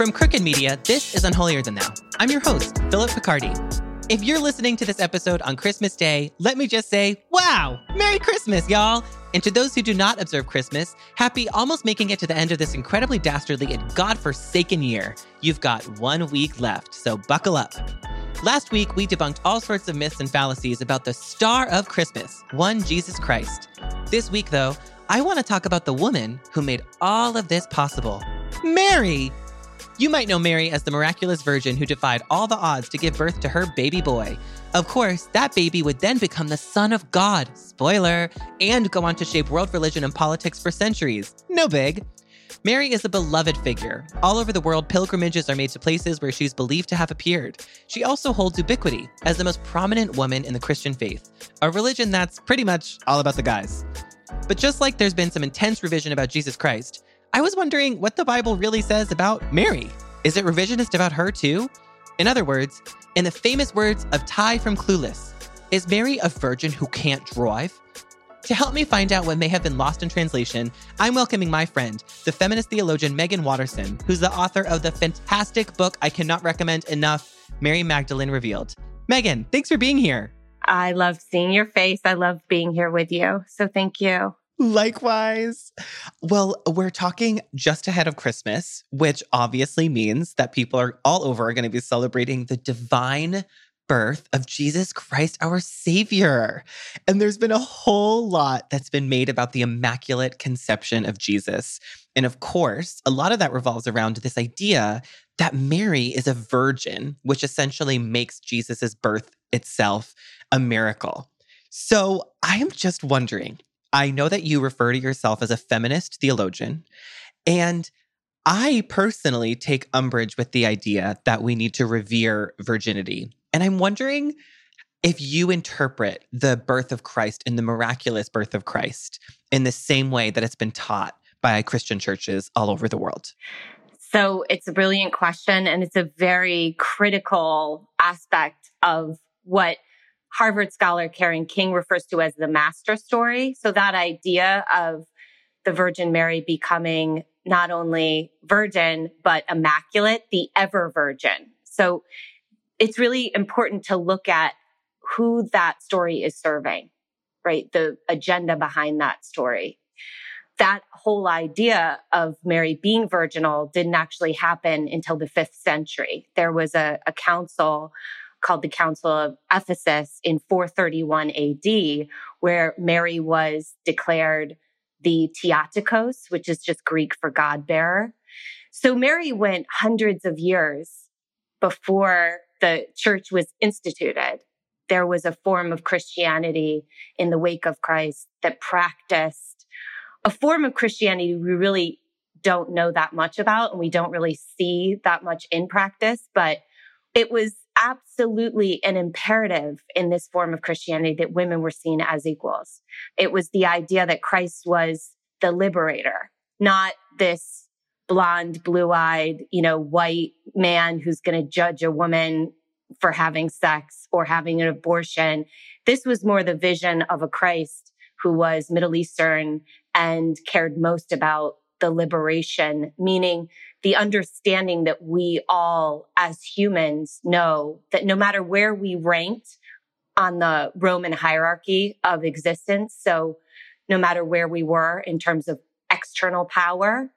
From Crooked Media, this is Unholier Than Thou. I'm your host, Phillip Picardi. If you're listening to this episode on Christmas Day, let me just say, wow, Merry Christmas, y'all! And to those who do not observe Christmas, happy almost making it to the end of this incredibly dastardly and godforsaken year. You've got one week left, so buckle up. Last week, we debunked all sorts of myths and fallacies about the star of Christmas, one Jesus Christ. This week, though, I want to talk about the woman who made all of this possible Mary! You might know Mary as the miraculous virgin who defied all the odds to give birth to her baby boy. Of course, that baby would then become the Son of God, spoiler, and go on to shape world religion and politics for centuries. No big. Mary is a beloved figure. All over the world, pilgrimages are made to places where she's believed to have appeared. She also holds ubiquity as the most prominent woman in the Christian faith, a religion that's pretty much all about the guys. But just like there's been some intense revision about Jesus Christ, I was wondering what the Bible really says about Mary. Is it revisionist about her too? In other words, in the famous words of Tai from Clueless, is Mary a virgin who can't drive? To help me find out what may have been lost in translation, I'm welcoming my friend, the feminist theologian Meggan Watterson, who's the author of the fantastic book I cannot recommend enough, Mary Magdalene Revealed. Meggan, thanks for being here. I love seeing your face. I love being here with you. So thank you. Likewise. Well, we're talking just ahead of Christmas, which obviously means that people are all over are going to be celebrating the divine birth of Jesus Christ, our Savior. And there's been a whole lot that's been made about the Immaculate Conception of Jesus. And of course, a lot of that revolves around this idea that Mary is a virgin, which essentially makes Jesus' birth itself a miracle. So I am just wondering I know that you refer to yourself as a feminist theologian, and I personally take umbrage with the idea that we need to revere virginity. And I'm wondering if you interpret the birth of Christ and the miraculous birth of Christ in the same way that it's been taught by Christian churches all over the world. So it's a brilliant question, and it's a very critical aspect of what Harvard scholar Karen King refers to as the master story. So that idea of the Virgin Mary becoming not only virgin, but immaculate, the ever virgin. So it's really important to look at who that story is serving, right? The agenda behind that story. That whole idea of Mary being virginal didn't actually happen until the fifth century. There was a, a council called the Council of Ephesus in 431 AD, where Mary was declared the Theotokos, which is just Greek for God bearer. So Mary went hundreds of years before the church was instituted. There was a form of Christianity in the wake of Christ that practiced a form of Christianity we really don't know that much about and we don't really see that much in practice, but it was absolutely an imperative in this form of Christianity that women were seen as equals. It was the idea that Christ was the liberator, not this blonde, blue eyed, you know, white man who's going to judge a woman for having sex or having an abortion. This was more the vision of a Christ who was Middle Eastern and cared most about the liberation, meaning the understanding that we all as humans know that no matter where we ranked on the Roman hierarchy of existence, so no matter where we were in terms of external power,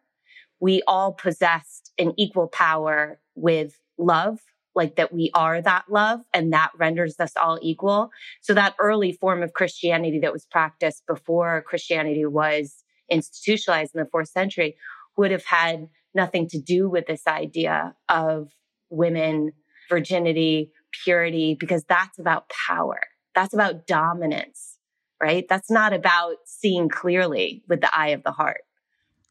we all possessed an equal power with love, like that we are that love and that renders us all equal. So that early form of Christianity that was practiced before Christianity was institutionalized in the fourth century would have had nothing to do with this idea of women, virginity, purity, because that's about power. That's about dominance, right? That's not about seeing clearly with the eye of the heart.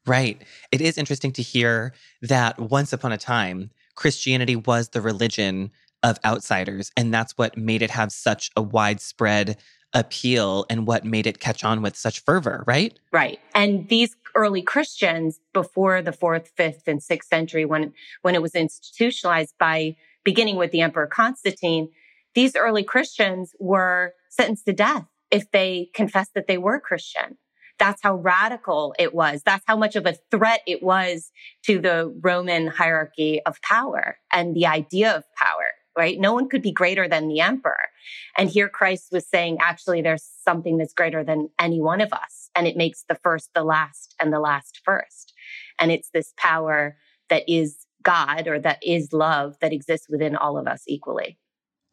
Right. It is interesting to hear that once upon a time, Christianity was the religion of outsiders. And that's what made it have such a widespread appeal and what made it catch on with such fervor, right? Right. And these early Christians before the fourth, fifth, and sixth century, when, when it was institutionalized by beginning with the Emperor Constantine, these early Christians were sentenced to death if they confessed that they were Christian. That's how radical it was. That's how much of a threat it was to the Roman hierarchy of power and the idea of power, right? No one could be greater than the emperor. And here Christ was saying, actually, there's something that's greater than any one of us. And it makes the first the last and the last first. And it's this power that is God or that is love that exists within all of us equally.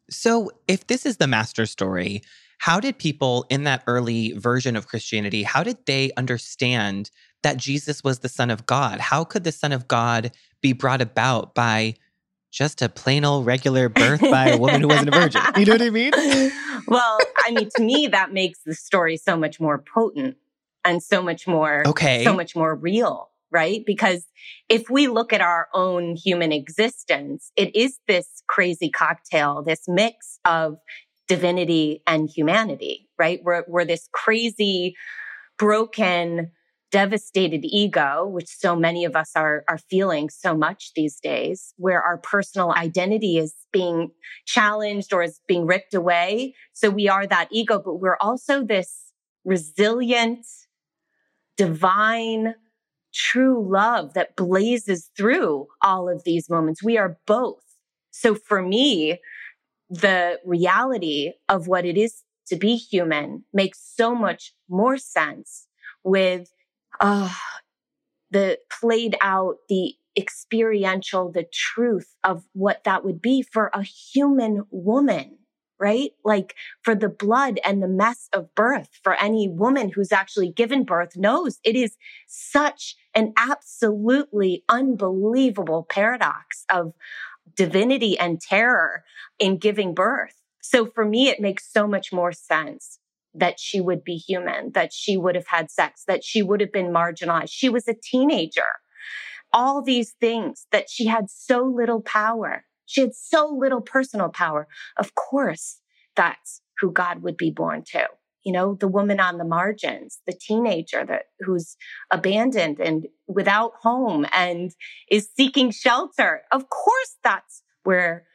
So, if this is the master story, how did people in that early version of Christianity, how did they understand that Jesus was the son of God? How could the son of God be brought about by just a plain old regular birth by a woman who wasn't a virgin? You know what I mean? well, I mean to me that makes the story so much more potent and so much more okay. so much more real right? Because if we look at our own human existence, it is this crazy cocktail, this mix of divinity and humanity, right? We're, we're this crazy, broken, devastated ego, which so many of us are, are feeling so much these days, where our personal identity is being challenged or is being ripped away. So we are that ego, but we're also this resilient, divine, true love that blazes through all of these moments. We are both. So for me, the reality of what it is to be human makes so much more sense with uh, the played out, the experiential, the truth of what that would be for a human woman, right? Like for the blood and the mess of birth, for any woman who's actually given birth knows it is such an absolutely unbelievable paradox of divinity and terror in giving birth. So for me, it makes so much more sense that she would be human, that she would have had sex, that she would have been marginalized. She was a teenager. All these things that she had so little power. She had so little personal power. Of course, that's who God would be born to you know, the woman on the margins, the teenager that who's abandoned and without home and is seeking shelter. Of course, that's where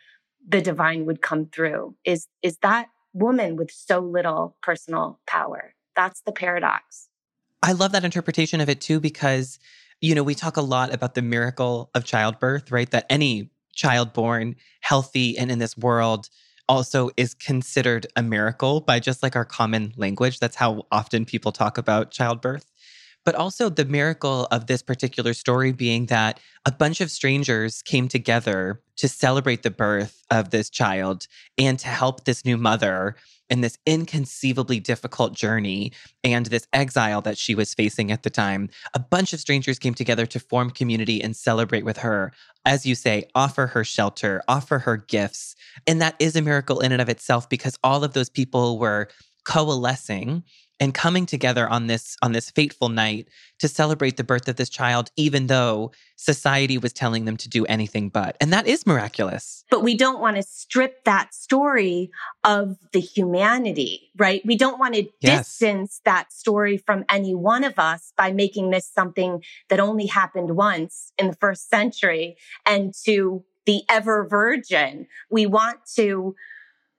the divine would come through is, is that woman with so little personal power. That's the paradox. I love that interpretation of it too, because, you know, we talk a lot about the miracle of childbirth, right? That any child born healthy and in this world also is considered a miracle by just like our common language. That's how often people talk about childbirth. But also the miracle of this particular story being that a bunch of strangers came together to celebrate the birth of this child and to help this new mother in this inconceivably difficult journey and this exile that she was facing at the time, a bunch of strangers came together to form community and celebrate with her. As you say, offer her shelter, offer her gifts. And that is a miracle in and of itself because all of those people were coalescing and coming together on this on this fateful night to celebrate the birth of this child even though society was telling them to do anything but. And that is miraculous. But we don't want to strip that story of the humanity right? We don't want to yes. distance that story from any one of us by making this something that only happened once in the first century. And to the ever virgin we want to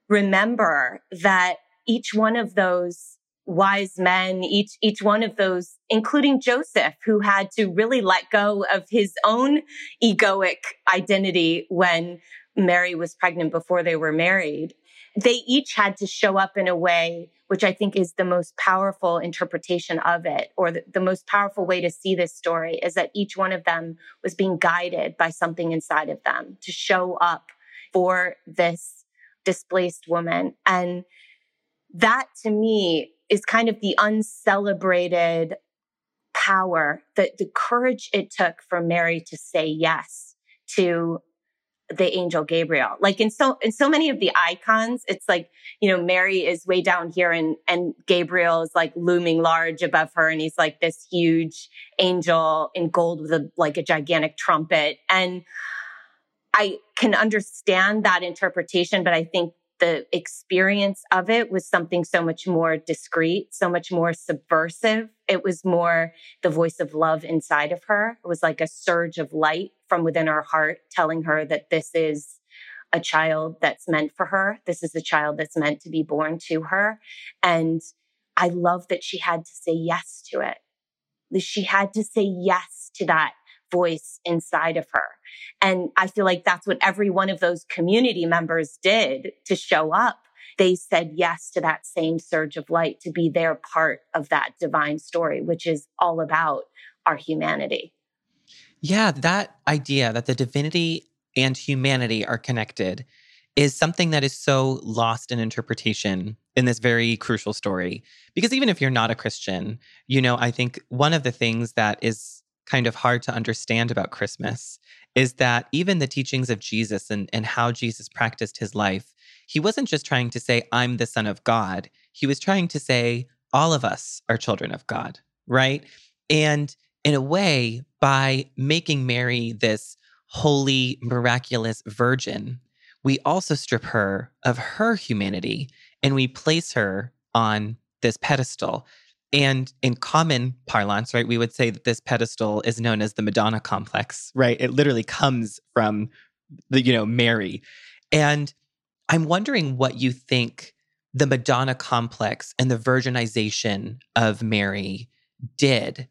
remember that each one of those wise men, each, each one of those, including Joseph, who had to really let go of his own egoic identity when Mary was pregnant before they were married. They each had to show up in a way which I think is the most powerful interpretation of it, or the, the, most powerful way to see this story is that each one of them was being guided by something inside of them to show up for this displaced woman. And that to me is kind of the uncelebrated power, the, the courage it took for Mary to say yes to the angel Gabriel. Like in so in so many of the icons, it's like, you know, Mary is way down here and and Gabriel is like looming large above her and he's like this huge angel in gold with a like a gigantic trumpet. And I can understand that interpretation, but I think the experience of it was something so much more discreet, so much more subversive. It was more the voice of love inside of her. It was like a surge of light from within her heart telling her that this is a child that's meant for her. This is a child that's meant to be born to her. And I love that she had to say yes to it. She had to say yes to that voice inside of her. And I feel like that's what every one of those community members did to show up. They said yes to that same surge of light to be their part of that divine story, which is all about our humanity. Yeah, that idea that the divinity and humanity are connected is something that is so lost in interpretation in this very crucial story. Because even if you're not a Christian, you know, I think one of the things that is kind of hard to understand about Christmas is that even the teachings of Jesus and, and how Jesus practiced his life, he wasn't just trying to say, I'm the Son of God. He was trying to say, all of us are children of God, right? And in a way, by making Mary this holy, miraculous virgin, we also strip her of her humanity and we place her on this pedestal. And in common parlance, right, we would say that this pedestal is known as the Madonna complex, right? It literally comes from the, you know, Mary. And I'm wondering what you think the Madonna complex and the virginization of Mary did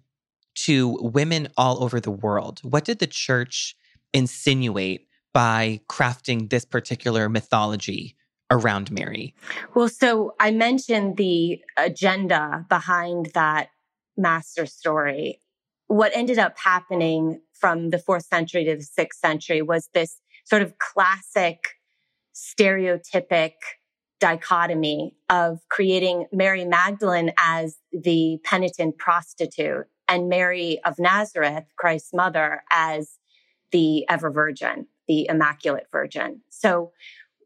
to women all over the world. What did the church insinuate by crafting this particular mythology around Mary? Well, so I mentioned the agenda behind that master story. What ended up happening from the fourth century to the sixth century was this sort of classic stereotypic dichotomy of creating Mary Magdalene as the penitent prostitute and Mary of Nazareth, Christ's mother, as the ever virgin, the immaculate virgin. So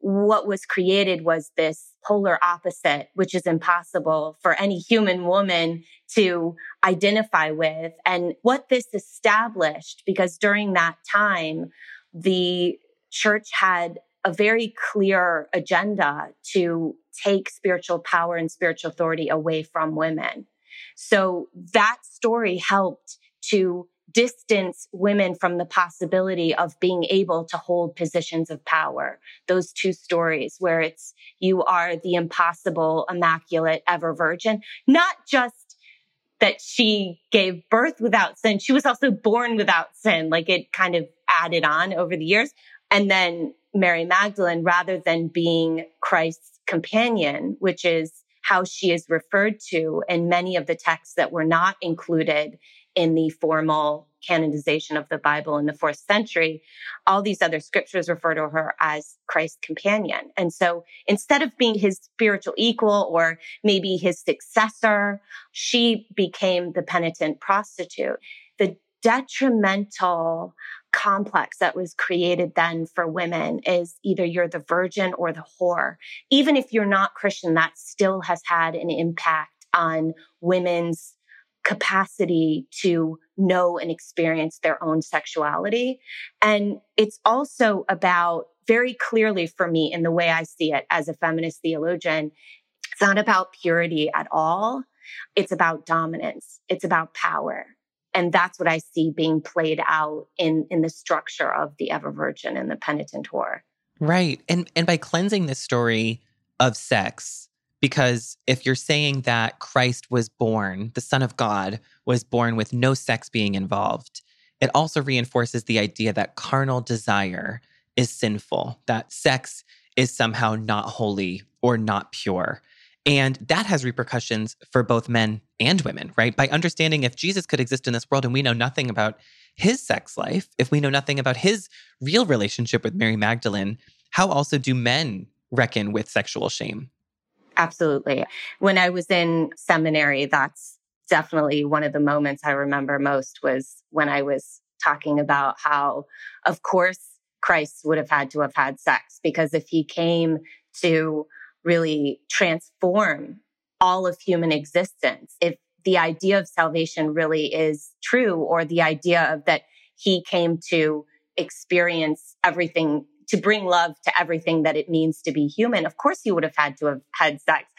what was created was this polar opposite, which is impossible for any human woman to identify with. And what this established, because during that time, the church had a very clear agenda to take spiritual power and spiritual authority away from women. So that story helped to distance women from the possibility of being able to hold positions of power. Those two stories where it's you are the impossible, immaculate, ever virgin, not just that she gave birth without sin, she was also born without sin. Like it kind of added on over the years. And then Mary Magdalene, rather than being Christ's companion, which is how she is referred to in many of the texts that were not included in the formal canonization of the Bible in the fourth century, all these other scriptures refer to her as Christ's companion. And so instead of being his spiritual equal or maybe his successor, she became the penitent prostitute. The detrimental complex that was created then for women is either you're the virgin or the whore. Even if you're not Christian, that still has had an impact on women's capacity to know and experience their own sexuality. And it's also about very clearly for me in the way I see it as a feminist theologian, it's not about purity at all. It's about dominance. It's about power. And that's what I see being played out in, in the structure of the ever virgin and the penitent whore. Right. And and by cleansing the story of sex, because if you're saying that Christ was born, the Son of God was born with no sex being involved, it also reinforces the idea that carnal desire is sinful, that sex is somehow not holy or not pure. And that has repercussions for both men and women, right? By understanding if Jesus could exist in this world and we know nothing about his sex life, if we know nothing about his real relationship with Mary Magdalene, how also do men reckon with sexual shame? Absolutely. When I was in seminary, that's definitely one of the moments I remember most was when I was talking about how, of course, Christ would have had to have had sex because if he came to really transform all of human existence, if the idea of salvation really is true or the idea of that he came to experience everything to bring love to everything that it means to be human. Of course, you would have had to have had sex.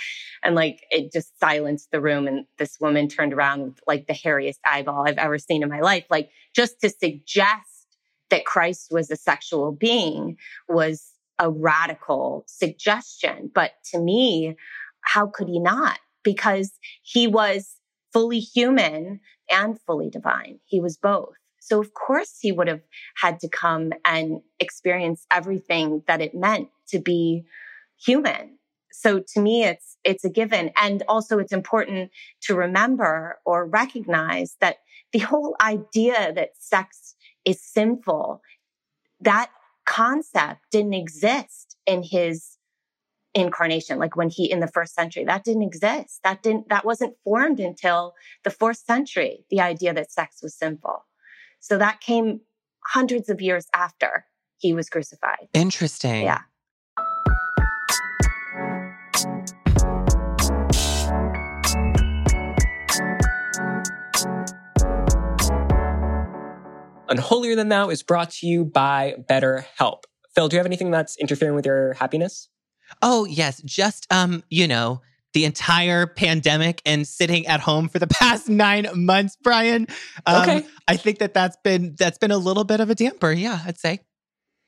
And like it just silenced the room. And this woman turned around with like the hairiest eyeball I've ever seen in my life. Like just to suggest that Christ was a sexual being was a radical suggestion. But to me, how could he not? Because he was fully human and fully divine. He was both. So of course he would have had to come and experience everything that it meant to be human. So to me, it's, it's a given. And also it's important to remember or recognize that the whole idea that sex is sinful, that concept didn't exist in his incarnation like when he in the first century that didn't exist that didn't that wasn't formed until the fourth century the idea that sex was sinful so that came hundreds of years after he was crucified. Interesting. Yeah. Unholier Than Thou is brought to you by BetterHelp. Phil, do you have anything that's interfering with your happiness? Oh, yes. Just, um, you know, the entire pandemic and sitting at home for the past nine months, Brian. Um, okay. I think that that's been that's been a little bit of a damper. Yeah, I'd say.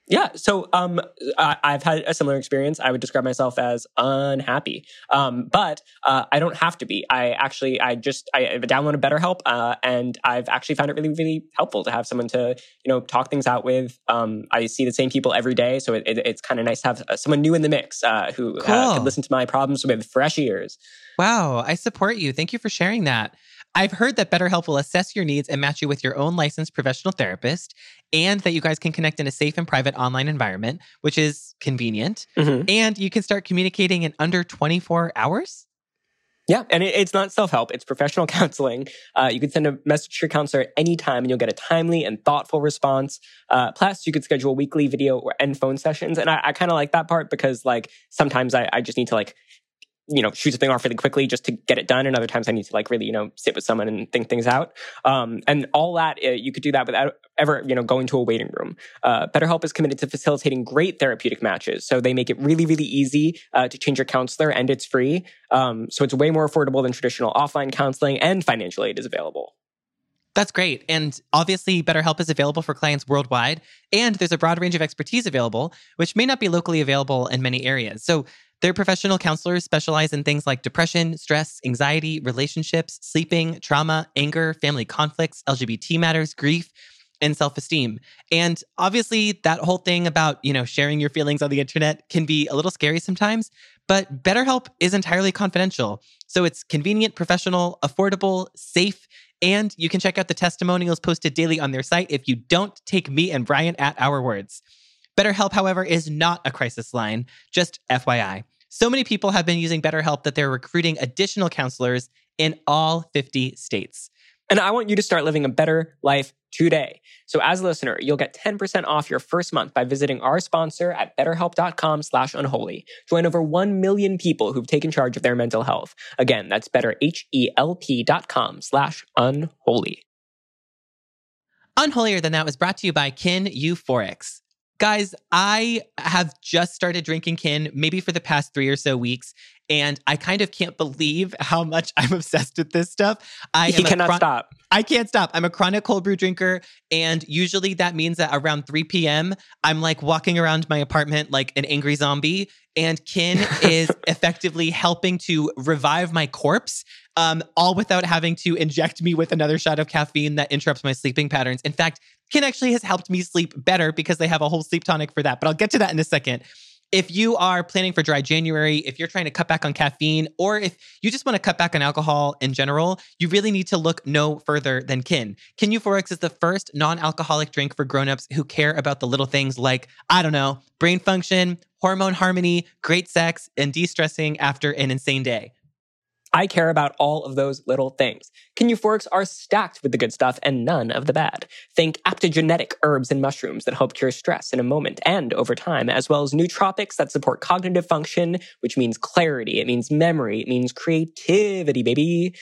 Yeah, so um, I, have had a similar experience. I would describe myself as unhappy, um, but uh, I don't have to be. I actually, I just, I downloaded BetterHelp, uh, and I've actually found it really, really helpful to have someone to, you know, talk things out with. Um, I see the same people every day, so it, it, it's kind of nice to have uh, someone new in the mix uh, who uh, cool. can listen to my problems with fresh ears. Wow, I support you. Thank you for sharing that. I've heard that BetterHelp will assess your needs and match you with your own licensed professional therapist, and that you guys can connect in a safe and private online environment, which is convenient. Mm-hmm. And you can start communicating in under 24 hours. Yeah, and it, it's not self help, it's professional counseling. Uh, you can send a message to your counselor anytime and you'll get a timely and thoughtful response. Uh, plus, you could schedule weekly video or and phone sessions. And I, I kind of like that part because, like, sometimes I, I just need to, like, you know, shoot something off really quickly just to get it done. And other times I need to like really, you know, sit with someone and think things out. Um, and all that, uh, you could do that without ever, you know, going to a waiting room. Uh, BetterHelp is committed to facilitating great therapeutic matches. So they make it really, really easy uh, to change your counselor and it's free. Um, so it's way more affordable than traditional offline counseling and financial aid is available. That's great. And obviously, BetterHelp is available for clients worldwide, and there's a broad range of expertise available, which may not be locally available in many areas. So their professional counselors specialize in things like depression, stress, anxiety, relationships, sleeping, trauma, anger, family conflicts, LGBT matters, grief, and self-esteem. And obviously that whole thing about, you know, sharing your feelings on the internet can be a little scary sometimes, but BetterHelp is entirely confidential. So it's convenient, professional, affordable, safe, and you can check out the testimonials posted daily on their site if you don't take me and Brian at our words. BetterHelp, however, is not a crisis line, just FYI. So many people have been using BetterHelp that they're recruiting additional counselors in all 50 states. And I want you to start living a better life today. So as a listener, you'll get 10% off your first month by visiting our sponsor at betterhelp.com slash unholy. Join over 1 million people who've taken charge of their mental health. Again, that's betterhelp.com slash unholy. Unholier Than That was brought to you by Kin Euphorics. Guys, I have just started drinking kin maybe for the past three or so weeks, and I kind of can't believe how much I'm obsessed with this stuff. I he cannot chron- stop. I can't stop. I'm a chronic cold brew drinker, and usually that means that around 3 p.m., I'm like walking around my apartment like an angry zombie. And kin is effectively helping to revive my corpse, um, all without having to inject me with another shot of caffeine that interrupts my sleeping patterns. In fact, kin actually has helped me sleep better because they have a whole sleep tonic for that. But I'll get to that in a second if you are planning for dry January, if you're trying to cut back on caffeine, or if you just want to cut back on alcohol in general, you really need to look no further than Kin. Kin Euphorics is the first non alcoholic drink for grown-ups who care about the little things like, I don't know, brain function, hormone harmony, great sex, and de stressing after an insane day. I care about all of those little things. Euphorics are stacked with the good stuff and none of the bad. Think aptogenetic herbs and mushrooms that help cure stress in a moment and over time, as well as nootropics that support cognitive function, which means clarity, it means memory, it means creativity, baby.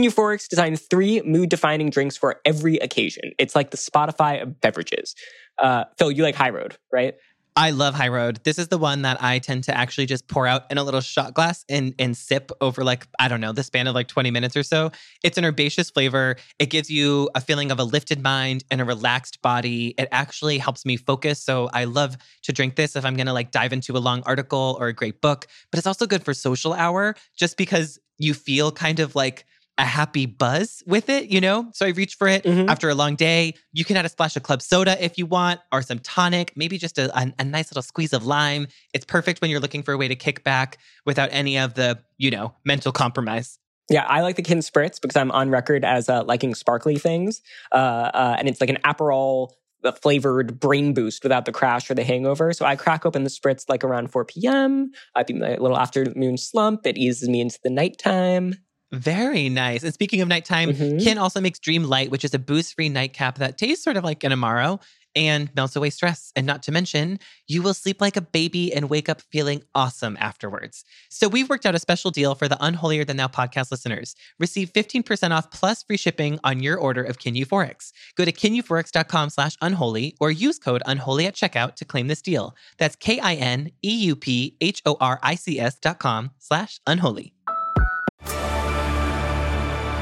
Euphorics designed three mood defining drinks for every occasion. It's like the Spotify of beverages. Uh, Phil, you like High Road, right? I love High Road. This is the one that I tend to actually just pour out in a little shot glass and and sip over like I don't know the span of like 20 minutes or so. It's an herbaceous flavor. It gives you a feeling of a lifted mind and a relaxed body. It actually helps me focus. So I love to drink this if I'm going to like dive into a long article or a great book, but it's also good for social hour just because you feel kind of like a happy buzz with it, you know? So I reach for it mm-hmm. after a long day. You can add a splash of club soda if you want, or some tonic, maybe just a, a, a, nice little squeeze of lime. It's perfect when you're looking for a way to kick back without any of the, you know, mental compromise. Yeah, I like the Kin Spritz because I'm on record as uh, liking sparkly things. Uh, uh, and it's like an Aperol uh, flavored brain boost without the crash or the hangover. So I crack open the spritz like around 4 p.m. I think my little afternoon slump. It eases me into the nighttime. Very nice. And speaking of nighttime, mm-hmm. Kin also makes Dream Light, which is a booze free nightcap that tastes sort of like an Amaro and melts away stress. And not to mention, you will sleep like a baby and wake up feeling awesome afterwards. So we've worked out a special deal for the Unholier Than Thou podcast listeners. Receive 15% off plus free shipping on your order of Kin Euphorics. Go to kineuphorics.com slash unholy or use code unholy at checkout to claim this deal. That's K-I-N-E-U-P-H-O-R-I-C-S dot com slash unholy.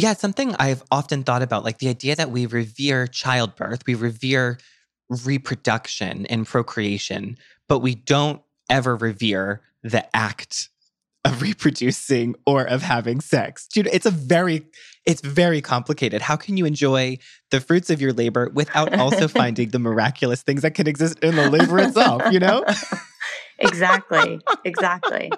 Yeah, it's something I've often thought about, like the idea that we revere childbirth, we revere reproduction and procreation, but we don't ever revere the act of reproducing or of having sex. Dude, it's a very it's very complicated. How can you enjoy the fruits of your labor without also finding the miraculous things that can exist in the labor itself, you know? exactly. Exactly.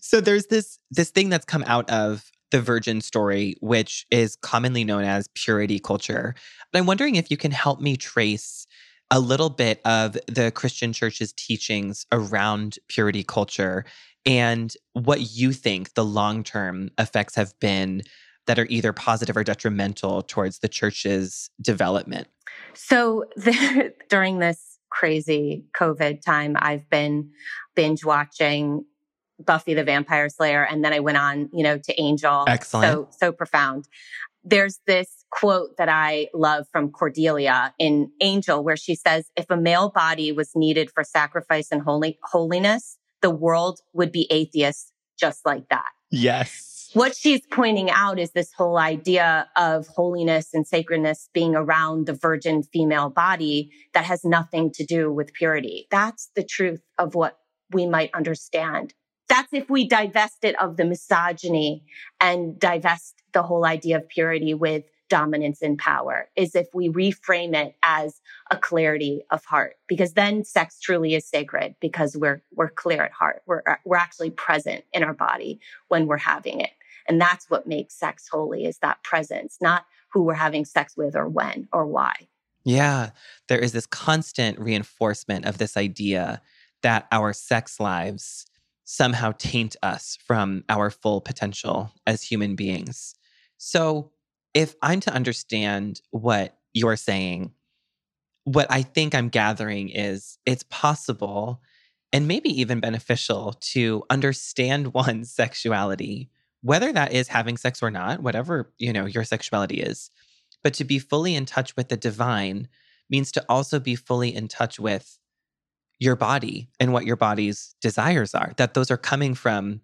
So there's this this thing that's come out of the virgin story, which is commonly known as purity culture. But I'm wondering if you can help me trace a little bit of the Christian church's teachings around purity culture and what you think the long term effects have been that are either positive or detrimental towards the church's development. So, there, during this crazy COVID time, I've been binge watching Buffy the Vampire Slayer, and then I went on, you know, to Angel. Excellent. So so profound. There's this quote that I love from Cordelia in Angel, where she says, "If a male body was needed for sacrifice and holy holiness, the world would be atheist just like that." Yes. What she's pointing out is this whole idea of holiness and sacredness being around the virgin female body that has nothing to do with purity. That's the truth of what we might understand that's if we divest it of the misogyny and divest the whole idea of purity with dominance and power is if we reframe it as a clarity of heart. Because then sex truly is sacred because we're we're clear at heart. We're we're actually present in our body when we're having it. And that's what makes sex holy is that presence not who we're having sex with or when or why. Yeah there is this constant reinforcement of this idea that our sex lives somehow taint us from our full potential as human beings. So, if I'm to understand what you're saying, what I think I'm gathering is it's possible and maybe even beneficial to understand one's sexuality, whether that is having sex or not, whatever, you know, your sexuality is. But to be fully in touch with the divine means to also be fully in touch with your body and what your body's desires are, that those are coming from,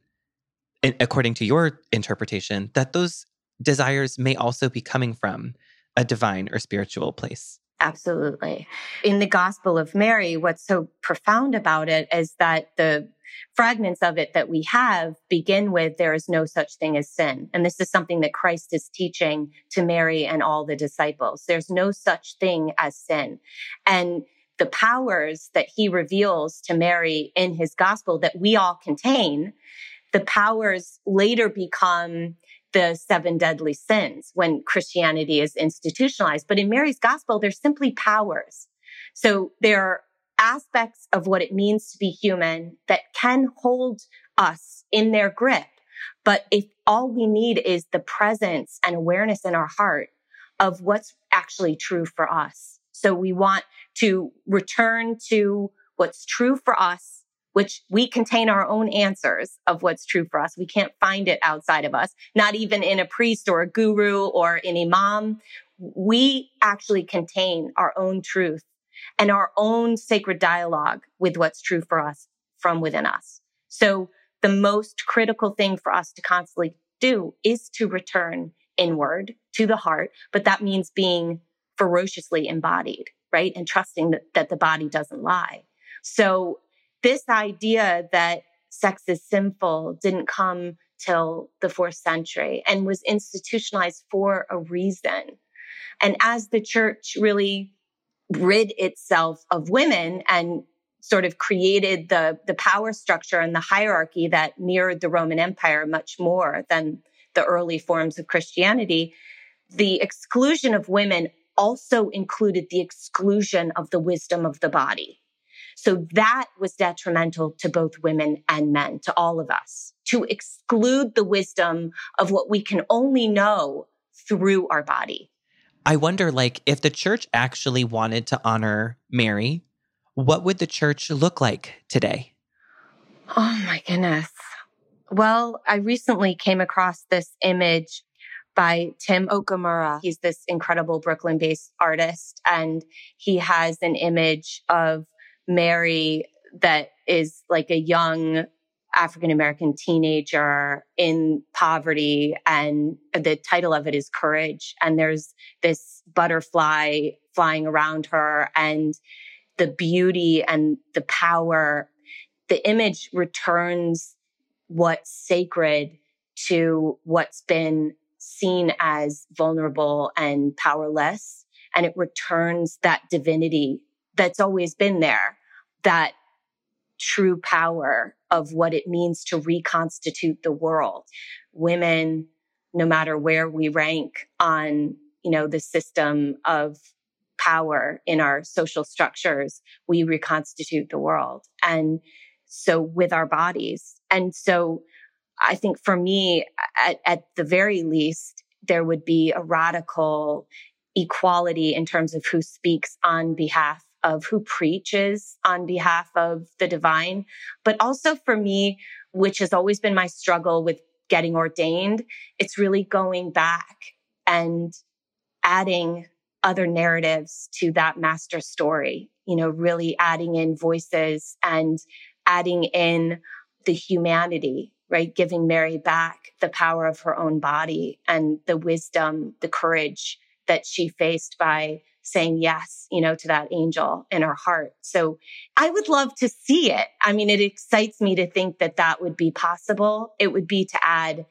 according to your interpretation, that those desires may also be coming from a divine or spiritual place. Absolutely. In the Gospel of Mary, what's so profound about it is that the fragments of it that we have begin with there is no such thing as sin. And this is something that Christ is teaching to Mary and all the disciples. There's no such thing as sin. And the powers that he reveals to Mary in his gospel that we all contain, the powers later become the seven deadly sins when Christianity is institutionalized. But in Mary's gospel, they're simply powers. So there are aspects of what it means to be human that can hold us in their grip. But if all we need is the presence and awareness in our heart of what's actually true for us. So we want to return to what's true for us which we contain our own answers of what's true for us. We can't find it outside of us, not even in a priest or a guru or an imam. We actually contain our own truth and our own sacred dialogue with what's true for us from within us. So the most critical thing for us to constantly do is to return inward to the heart, but that means being ferociously embodied, right? And trusting that, that the body doesn't lie. So this idea that sex is sinful didn't come till the fourth century and was institutionalized for a reason. And as the church really rid itself of women and sort of created the, the power structure and the hierarchy that mirrored the Roman Empire much more than the early forms of Christianity, the exclusion of women also included the exclusion of the wisdom of the body. So that was detrimental to both women and men, to all of us, to exclude the wisdom of what we can only know through our body. I wonder, like, if the church actually wanted to honor Mary, what would the church look like today? Oh my goodness. Well, I recently came across this image by Tim Okamura. He's this incredible Brooklyn based artist and he has an image of Mary that is like a young African American teenager in poverty. And the title of it is Courage. And there's this butterfly flying around her and the beauty and the power. The image returns what's sacred to what's been seen as vulnerable and powerless. And it returns that divinity that's always been there, that true power of what it means to reconstitute the world. Women, no matter where we rank on, you know, the system of power in our social structures, we reconstitute the world. And so with our bodies. And so I think for me, at, at the very least, there would be a radical equality in terms of who speaks on behalf of who preaches on behalf of the divine. But also for me, which has always been my struggle with getting ordained, it's really going back and adding other narratives to that master story, you know, really adding in voices and adding in the humanity, right? Giving Mary back the power of her own body and the wisdom, the courage that she faced by saying yes, you know, to that angel in her heart. So I would love to see it. I mean, it excites me to think that that would be possible. It would be to add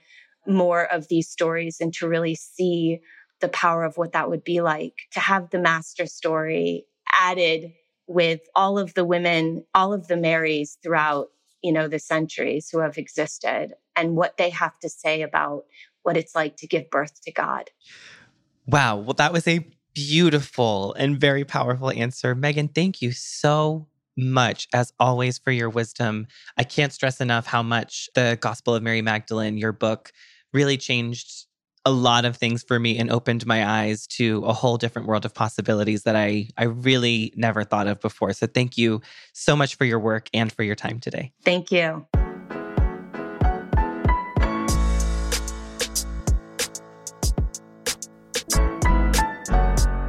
more of these stories and to really see the power of what that would be like to have the master story added with all of the women, all of the Marys throughout, you know, the centuries who have existed and what they have to say about what it's like to give birth to God. Wow. Well, that was a beautiful and very powerful answer. Meggan, thank you so much, as always, for your wisdom. I can't stress enough how much the Gospel of Mary Magdalene, your book, really changed a lot of things for me and opened my eyes to a whole different world of possibilities that I, I really never thought of before. So thank you so much for your work and for your time today. Thank you.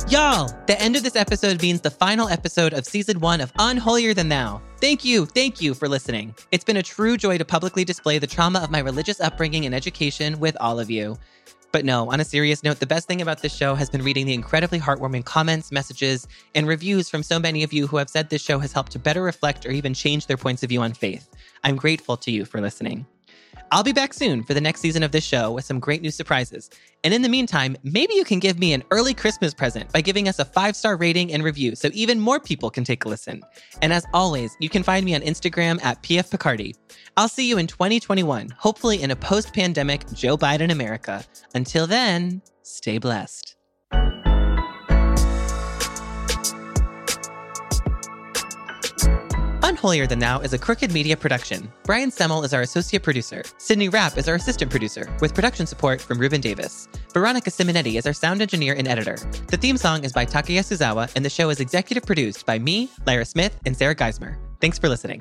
Y'all, the end of this episode means the final episode of season one of Unholier Than Thou. Thank you, thank you for listening. It's been a true joy to publicly display the trauma of my religious upbringing and education with all of you. But no, on a serious note, the best thing about this show has been reading the incredibly heartwarming comments, messages, and reviews from so many of you who have said this show has helped to better reflect or even change their points of view on faith. I'm grateful to you for listening. I'll be back soon for the next season of this show with some great new surprises. And in the meantime, maybe you can give me an early Christmas present by giving us a five star rating and review so even more people can take a listen. And as always, you can find me on Instagram at PF Picardi. I'll see you in 2021, hopefully in a post pandemic Joe Biden America. Until then, stay blessed. Unholier Than Thou is a Crooked Media production. Brian Semmel is our associate producer. Sydney Rapp is our assistant producer, with production support from Ruben Davis. Veronica Simonetti is our sound engineer and editor. The theme song is by Takeya Suzawa, and the show is executive produced by me, Lyra Smith, and Sarah Geismer. Thanks for listening.